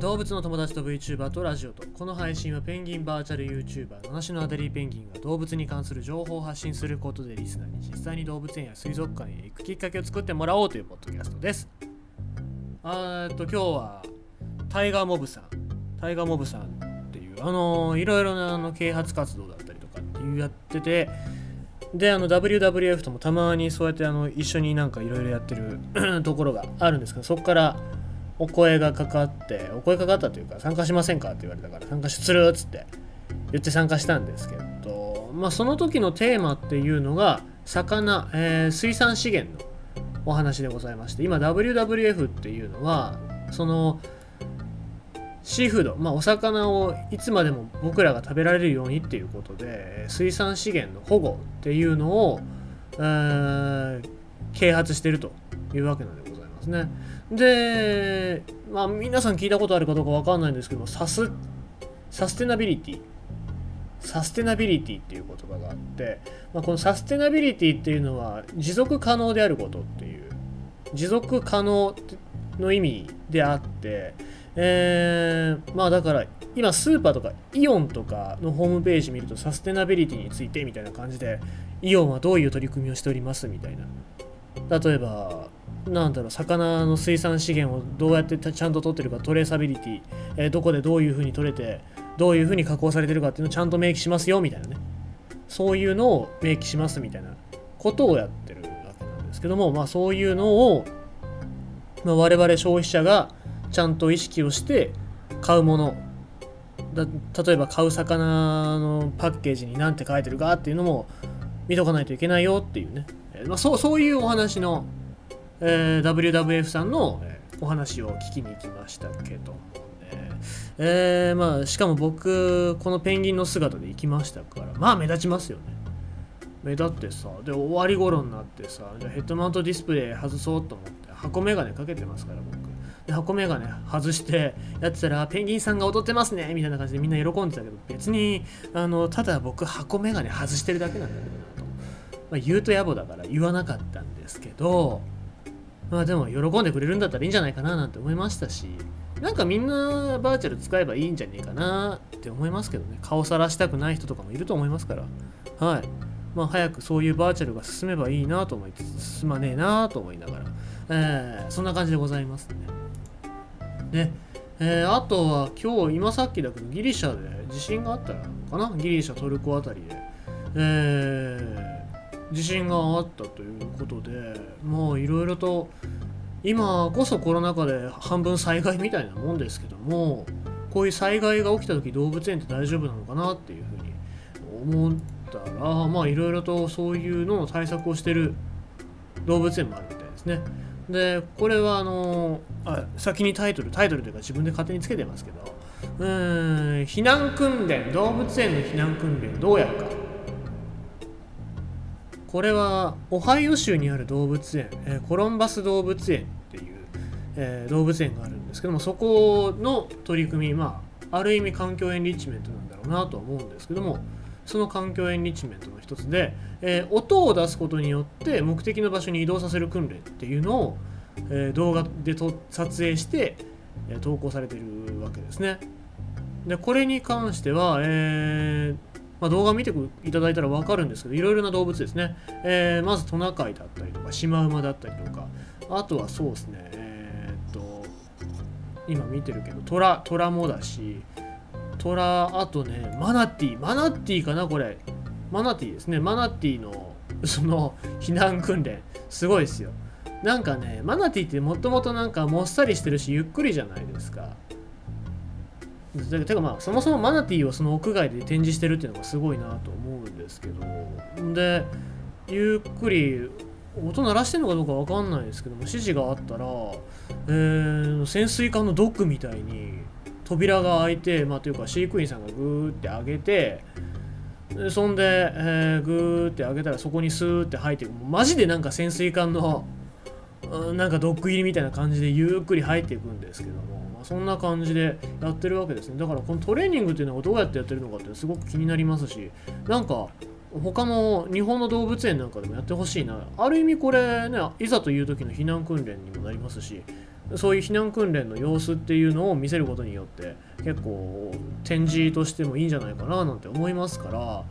動物の友達と VTuber とラジオとこの配信はペンギンバーチャル YouTuber 七種のアデリーペンギンが動物に関する情報を発信することでリスナーに実際に動物園や水族館へ行くきっかけを作ってもらおうというポッドキャストですあーっと今日はタイガーモブさん。タイガーモブさんっていうあのいろいろなあの啓発活動だったりとかっていうやっててであの WWF ともたまにそうやってあの一緒になんかいろいろやってるところがあるんですけどそこからお声がかかってお声かかったというか参加しませんかって言われたから参加するっつって言って参加したんですけどまあその時のテーマっていうのが魚、えー水産資源のお話でございまして今 WWF っていうのはそのシーフード、まあ、お魚をいつまでも僕らが食べられるようにっていうことで水産資源の保護っていうのを、えー啓発してるというわけなんでございますね。で、まあ、皆さん聞いたことあるかどうかわかんないんですけどもサスサステナビリティサステナビリティっていう言葉があって、まあ、このサステナビリティっていうのは持続可能であることっていう持続可能の意味であって、えーまあだから今スーパーとかイオンとかのホームページ見るとサステナビリティについてみたいな感じでイオンはどういう取り組みをしておりますみたいな例えばなんだろう魚の水産資源をどうやってちゃんと取ってるかトレーサビリティ、えーどこでどういうふうに取れてどういうふうに加工されてるかっていうのをちゃんと明記しますよみたいなね。そういうのを明記しますみたいなことをやってるわけなんですけどもまあそういうのを、まあ、我々消費者がちゃんと意識をして買うもの。だ例えば買う魚のパッケージに何て書いてるかっていうのも見とかないといけないよっていうね、えまあ、そうそういうお話の、えー WWF さんの、えーお話を聞きに行きましたけどもね、えーまあ、しかも僕このペンギンの姿で行きましたからまあ目立ちますよね。目立ってさで終わり頃になってさじゃあヘッドマウントディスプレイ外そうと思って箱メガネかけてますから僕。で箱メガネ外してやってたらペンギンさんが踊ってますねみたいな感じでみんな喜んでたけど別にあのただ僕箱メガネ外してるだけなんだけどなと、まあ、言うと野暮だから言わなかったんですけどまあでも喜んでくれるんだったらいいんじゃないかななんて思いましたしなんかみんなバーチャル使えばいいんじゃねえかなって思いますけどね。顔さらしたくない人とかもいると思いますから。はい。まあ早くそういうバーチャルが進めばいいなと思いつつ進まねえなと思いながら、えーそんな感じでございますね。で、えーあとは今日今さっきだけどギリシャで地震があったのかな？ギリシャトルコあたりで、えー地震があったということでもういろいろと今こそコロナ禍で半分災害みたいなもんですけどもこういう災害が起きた時動物園って大丈夫なのかなっていうふうに思ったらまあいろいろとそういうのの対策をしてる動物園もあるみたいですね。でこれはあのあ先にタイトルタイトルというか自分で勝手につけてますけどうん避難訓練動物園の避難訓練どうやるかこれはオハイオ州にある動物園、えーコロンバス動物園っていう、えー動物園があるんですけどもそこの取り組みまあある意味環境エンリッチメントなんだろうなとは思うんですけどもその環境エンリッチメントの一つで、えー音を出すことによって目的の場所に移動させる訓練っていうのを、え動画でと撮影して、え投稿されているわけですね。でこれに関しては、えーまあ、動画見ていただいたら分かるんですけどいろいろな動物ですね、えーまずトナカイだったりとかシマウマだったりとかあとはそうですねえーっと今見てるけどトラトラもだしトラあとねマナティマナティかなこれ。マナティですね。マナティの その避難訓練すごいですよ。なんかねマナティってもともとなんかもっさりしてるしゆっくりじゃないですか。ててかまあそもそもマナティーをその屋外で展示してるっていうのがすごいなと思うんですけど。でゆっくり音鳴らしてるのかどうかわかんないですけども指示があったら、えー潜水艦のドックみたいに扉が開いてまあというか飼育員さんがグーって上げてそんで、えーグーって上げたらそこにスーって入ってマジでなんか潜水艦のなんかドッグ入りみたいな感じでゆっくり入っていくんですけども、まあ、そんな感じでやってるわけですねだからこのトレーニングっていうのがどうやってやってるのかってすごく気になりますしなんか他の日本の動物園なんかでもやってほしいなある意味これねいざという時の避難訓練にもなりますしそういう避難訓練の様子っていうのを見せることによって結構展示としてもいいんじゃないかななんて思いますから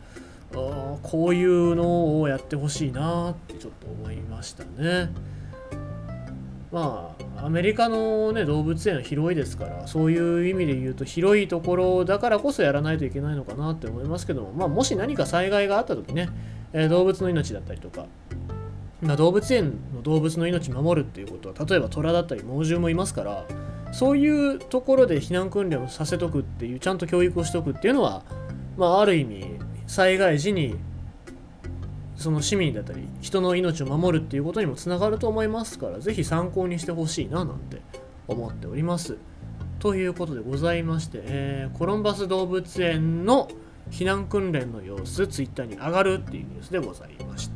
あこういうのをやってほしいなってちょっと思いましたね。まあアメリカの、ね、動物園は広いですからそういう意味で言うと広いところだからこそやらないといけないのかなって思いますけども、まあ、もし何か災害があった時ね、えー、動物の命だったりとか、まあ、動物園の動物の命守るっていうことは例えば虎だったり猛獣もいますからそういうところで避難訓練をさせとくっていうちゃんと教育をしておくっていうのは、まあ、ある意味災害時にその市民だったり人の命を守るっていうことにもつながると思いますから是非参考にしてほしいななんて思っております。ということでございまして、えー、コロンバス動物園の避難訓練の様子 Twitter に上がるっていうニュースでございました。